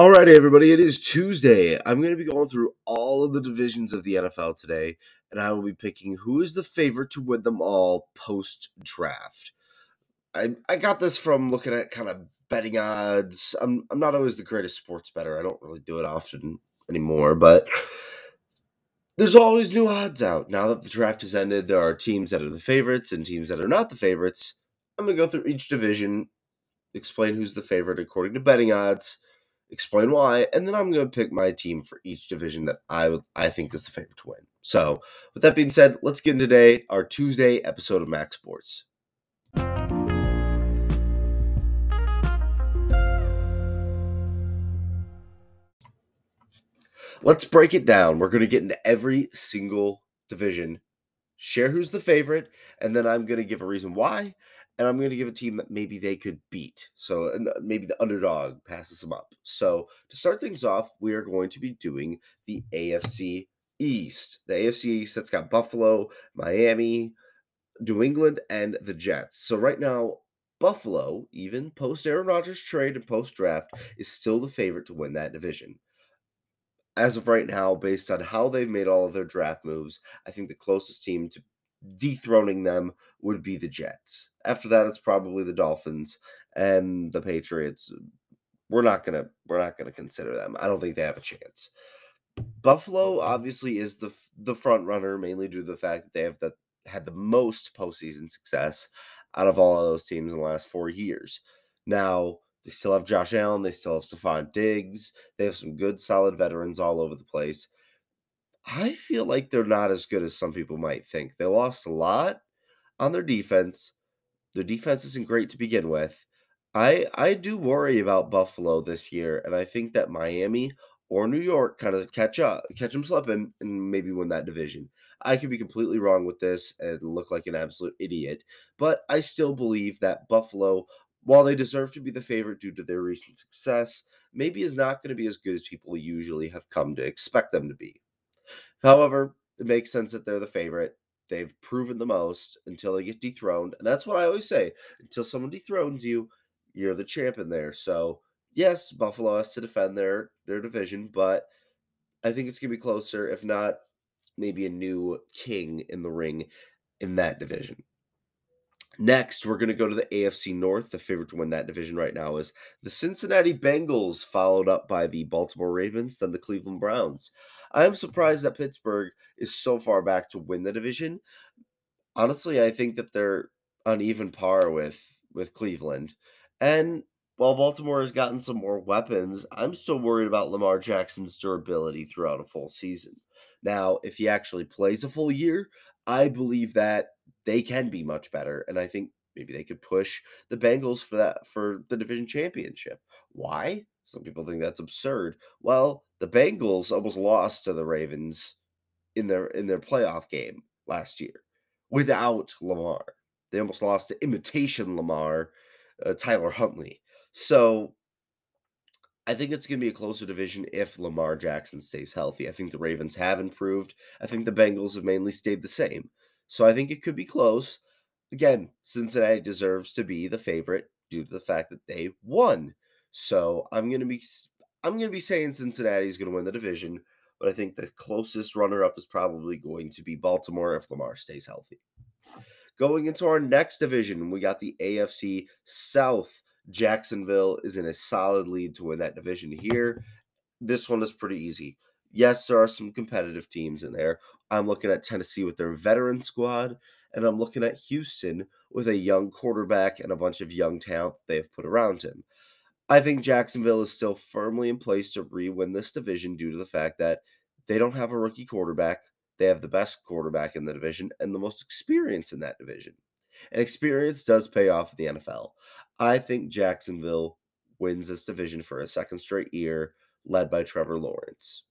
Alrighty, everybody, it is Tuesday. I'm going to be going through all of the divisions of the NFL today, and I will be picking who is the favorite to win them all post draft. I, I got this from looking at kind of betting odds. I'm, I'm not always the greatest sports bettor. I don't really do it often anymore, but there's always new odds out. Now that the draft has ended, there are teams that are the favorites and teams that are not the favorites. I'm going to go through each division, explain who's the favorite according to betting odds explain why, and then I'm going to pick my team for each division that I would I think is the favorite to win. So, with that being said, let's get into today our Tuesday episode of Max Sports. Let's break it down. We're going to get into every single division, share who's the favorite, and then I'm going to give a reason why, and I'm going to give a team that maybe they could beat. So uh, maybe the underdog passes them up. So to start things off, we are going to be doing the AFC East. The AFC East that's got Buffalo, Miami, New England, and the Jets. So right now, Buffalo, even post Aaron Rodgers trade and post draft, is still the favorite to win that division. As of right now, based on how they've made all of their draft moves, I think the closest team to dethroning them would be the Jets. After that, it's probably the Dolphins and the Patriots. We're not gonna we're not gonna consider them. I don't think they have a chance. Buffalo obviously is the the front runner, mainly due to the fact that they have the had the most postseason success out of all of those teams in the last four years. Now they still have Josh Allen, they still have Stefon Diggs, they have some good solid veterans all over the place. I feel like they're not as good as some people might think. They lost a lot on their defense. Their defense isn't great to begin with. I I do worry about Buffalo this year, and I think that Miami or New York kind of catch up, catch them slipping, and maybe win that division. I could be completely wrong with this and look like an absolute idiot, but I still believe that Buffalo, while they deserve to be the favorite due to their recent success, maybe is not going to be as good as people usually have come to expect them to be. However, it makes sense that they're the favorite. They've proven the most until they get dethroned. And that's what I always say until someone dethrones you, you're the champion there. So, yes, Buffalo has to defend their, their division, but I think it's going to be closer, if not maybe a new king in the ring in that division. Next, we're going to go to the AFC North. The favorite to win that division right now is the Cincinnati Bengals, followed up by the Baltimore Ravens, then the Cleveland Browns. I am surprised that Pittsburgh is so far back to win the division. Honestly, I think that they're on even par with with Cleveland. And while Baltimore has gotten some more weapons, I'm still worried about Lamar Jackson's durability throughout a full season. Now, if he actually plays a full year, I believe that they can be much better. And I think maybe they could push the Bengals for that for the division championship. Why? Some people think that's absurd. Well, the Bengals almost lost to the Ravens in their in their playoff game last year without Lamar. They almost lost to imitation Lamar, uh, Tyler Huntley. So I think it's going to be a closer division if Lamar Jackson stays healthy. I think the Ravens have improved. I think the Bengals have mainly stayed the same. So I think it could be close. Again, Cincinnati deserves to be the favorite due to the fact that they won. So I'm going to be I'm going to be saying Cincinnati is going to win the division, but I think the closest runner up is probably going to be Baltimore if Lamar stays healthy. Going into our next division, we got the AFC South. Jacksonville is in a solid lead to win that division here. This one is pretty easy. Yes, there are some competitive teams in there. I'm looking at Tennessee with their veteran squad, and I'm looking at Houston with a young quarterback and a bunch of young talent they have put around him. I think Jacksonville is still firmly in place to re win this division due to the fact that they don't have a rookie quarterback. They have the best quarterback in the division and the most experience in that division. And experience does pay off in the NFL. I think Jacksonville wins this division for a second straight year, led by Trevor Lawrence.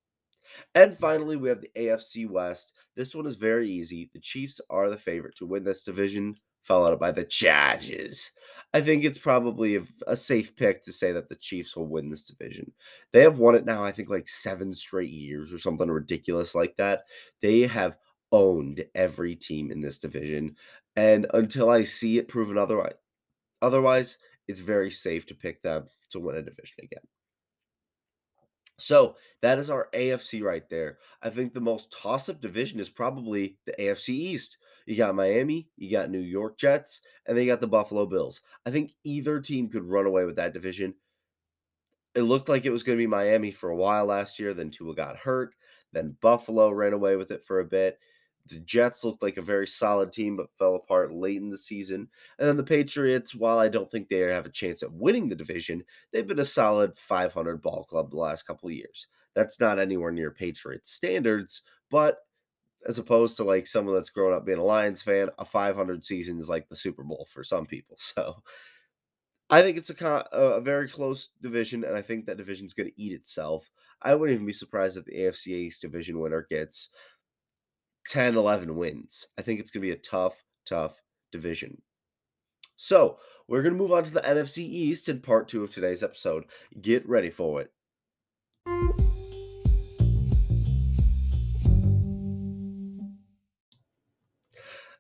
And finally, we have the AFC West. This one is very easy. The Chiefs are the favorite to win this division, followed by the Chargers. I think it's probably a, a, safe pick to say that the Chiefs will win this division. They have won it now, I think, like seven straight years or something ridiculous like that. They have owned every team in this division. And until I see it proven otherwise, otherwise, it's very safe to pick them to win a division again. So that is our AFC right there. I think the most toss up division is probably the AFC East. You got Miami, you got New York Jets, and they got the Buffalo Bills. I think either team could run away with that division. It looked like it was going to be Miami for a while last year. Then Tua got hurt. Then Buffalo ran away with it for a bit. The Jets looked like a very solid team, but fell apart late in the season. And then the Patriots, while I don't think they have a chance at winning the division, they've been a solid 500 ball club the last couple of years. That's not anywhere near Patriots standards, but as opposed to like someone that's grown up being a Lions fan, a 500 season is like the Super Bowl for some people. So I think it's a, a very close division, and I think that division is going to eat itself. I wouldn't even be surprised if the AFC East division winner gets 10, 11 wins. I think it's going to be a tough, tough division. So, we're going to move on to the NFC East in part two of today's episode. Get ready for it.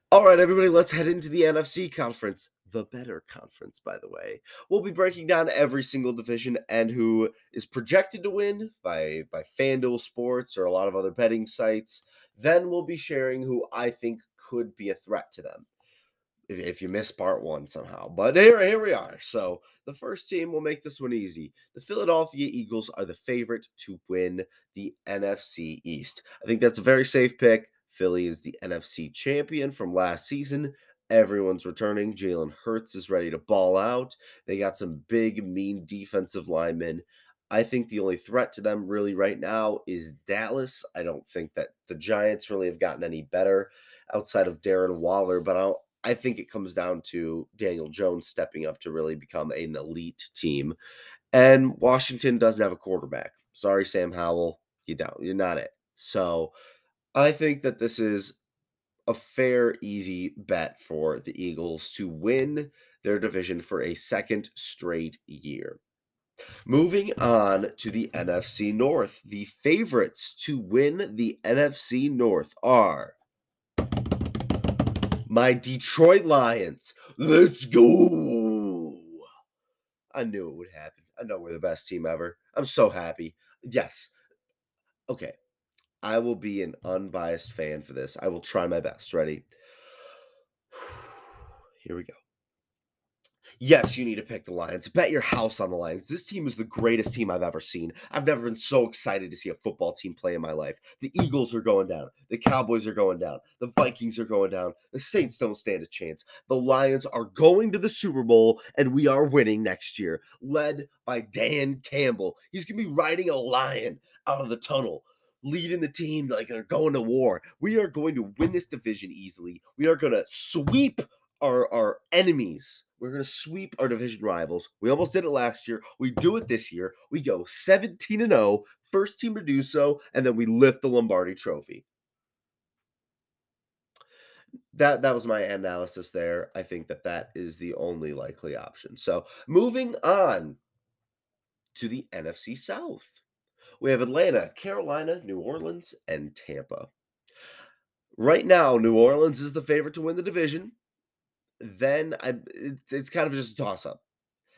All right, everybody, let's head into the NFC conference. The better conference, by the way. We'll be breaking down every single division and who is projected to win by by FanDuel Sports or a lot of other betting sites. Then we'll be sharing who I think could be a threat to them. If, if you missed part one somehow, but here here we are. So the first team will make this one easy. The Philadelphia Eagles are the favorite to win the NFC East. I think that's a very safe pick. Philly is the NFC champion from last season. Everyone's returning. Jalen Hurts is ready to ball out. They got some big, mean defensive linemen. I think the only threat to them really right now is Dallas. I don't think that the Giants really have gotten any better outside of Darren Waller, but I I think it comes down to Daniel Jones stepping up to really become an elite team. And Washington doesn't have a quarterback. Sorry, Sam Howell. You don't. You're not it. So I think that this is a fair, easy bet for the Eagles to win their division for a second straight year. Moving on to the NFC North, the favorites to win the NFC North are my Detroit Lions. Let's go. I knew it would happen. I know we're the best team ever. I'm so happy. Yes. Okay. I will be an unbiased fan for this. I will try my best. Ready? Here we go. Yes, you need to pick the Lions. Bet your house on the Lions. This team is the greatest team I've ever seen. I've never been so excited to see a football team play in my life. The Eagles are going down. The Cowboys are going down. The Vikings are going down. The Saints don't stand a chance. The Lions are going to the Super Bowl, and we are winning next year, led by Dan Campbell. He's going to be riding a lion out of the tunnel leading the team like they're going to war. We are going to win this division easily. We are going to sweep our our enemies. We're going to sweep our division rivals. We almost did it last year. We do it this year. We go 17 and 0, first team to do so, and then we lift the Lombardi trophy. That that was my analysis there. I think that that is the only likely option. So, moving on to the NFC South. We have Atlanta, Carolina, New Orleans, and Tampa. Right now, New Orleans is the favorite to win the division. Then I, it's kind of just a toss up.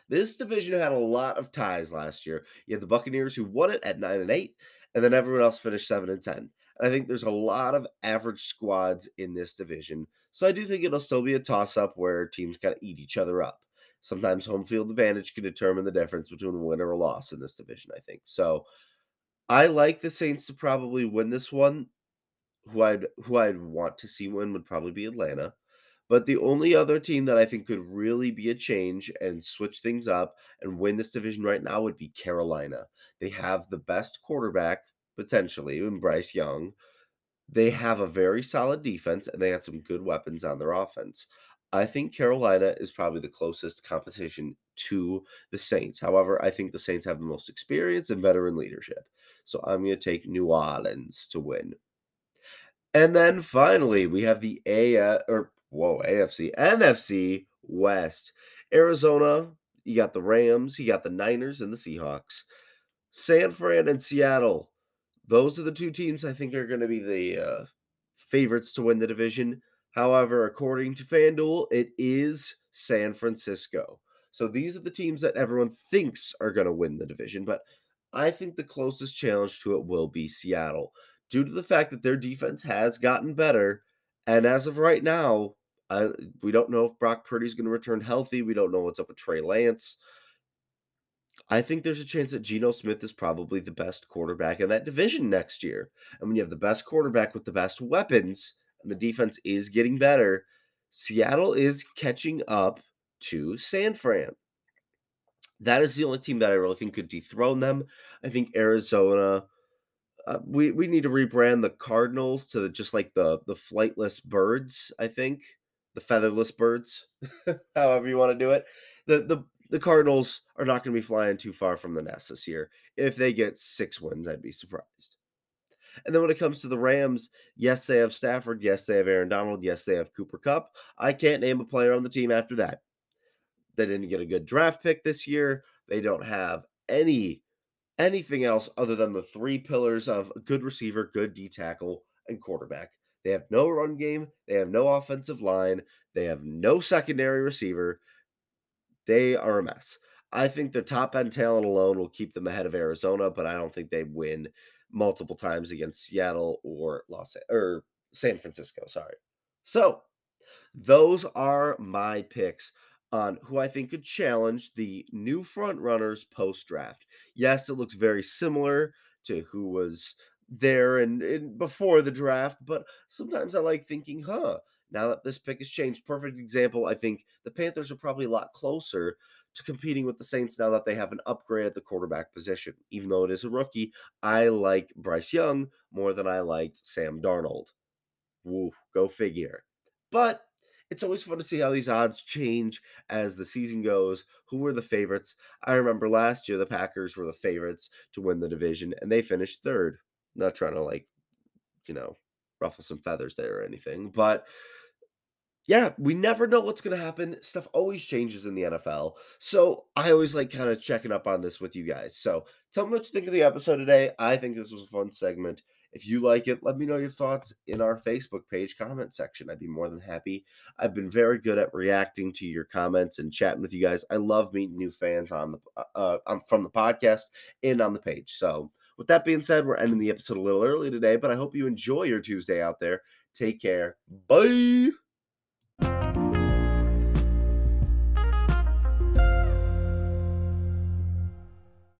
This division had a lot of ties last year. You had the Buccaneers who won it at nine and eight, and then everyone else finished seven and ten. And I think there's a lot of average squads in this division. So I do think it'll still be a toss up where teams kind of eat each other up. Sometimes home field advantage can determine the difference between a win or a loss in this division, I think. So I like the Saints to probably win this one. Who I'd who I'd want to see win would probably be Atlanta. But the only other team that I think could really be a change and switch things up and win this division right now would be Carolina. They have the best quarterback potentially in Bryce Young. They have a very solid defense and they had some good weapons on their offense. I think Carolina is probably the closest competition to the Saints. However, I think the Saints have the most experience and veteran leadership. So I'm going to take New Orleans to win. And then finally, we have the A or whoa, AFC, NFC West. Arizona, you got the Rams, you got the Niners and the Seahawks. San Fran and Seattle. Those are the two teams I think are going to be the uh, favorites to win the division. However, according to FanDuel, it is San Francisco. So these are the teams that everyone thinks are going to win the division, but I think the closest challenge to it will be Seattle, due to the fact that their defense has gotten better. And as of right now, uh, we don't know if Brock Purdy's going to return healthy. We don't know what's up with Trey Lance. I think there's a chance that Geno Smith is probably the best quarterback in that division next year. And when you have the best quarterback with the best weapons and the defense is getting better, Seattle is catching up to San Fran. That is the only team that I really think could dethrone them. I think Arizona. Uh, we we need to rebrand the Cardinals to the, just like the the flightless birds. I think the featherless birds, however you want to do it. The the the Cardinals are not going to be flying too far from the nest this year. If they get six wins, I'd be surprised. And then when it comes to the Rams, yes, they have Stafford. Yes, they have Aaron Donald. Yes, they have Cooper Kupp. I can't name a player on the team after that. They didn't get a good draft pick this year. They don't have any anything else other than the three pillars of a good receiver, good D tackle, and quarterback. They have no run game. They have no offensive line. They have no secondary receiver. They are a mess. I think the top end talent alone will keep them ahead of Arizona, but I don't think they win multiple times against Seattle or Los or San Francisco. Sorry. So those are my picks on who I think could challenge the new front runners post draft. Yes, it looks very similar to who was there and, and, before the draft, but sometimes I like thinking, huh, now that this pick has changed, perfect example, I think the Panthers are probably a lot closer to competing with the Saints now that they have an upgrade at the quarterback position. Even though it is a rookie, I like Bryce Young more than I liked Sam Darnold. Woo, go figure. But it's always fun to see how these odds change as the season goes. Who were the favorites? I remember last year the Packers were the favorites to win the division, and they finished third. Not trying to like, you know, ruffle some feathers there or anything, but yeah, we never know what's going to happen. Stuff always changes in the NFL. So I always like kind of checking up on this with you guys. So tell me what you think of the episode today. I think this was a fun segment. If you like it, let me know your thoughts in our Facebook page comment section. I'd be more than happy. I've been very good at reacting to your comments and chatting with you guys. I love meeting new fans on the uh, uh from the podcast and on the page. So, with that being said, we're ending the episode a little early today, but I hope you enjoy your Tuesday out there. Take care. Bye.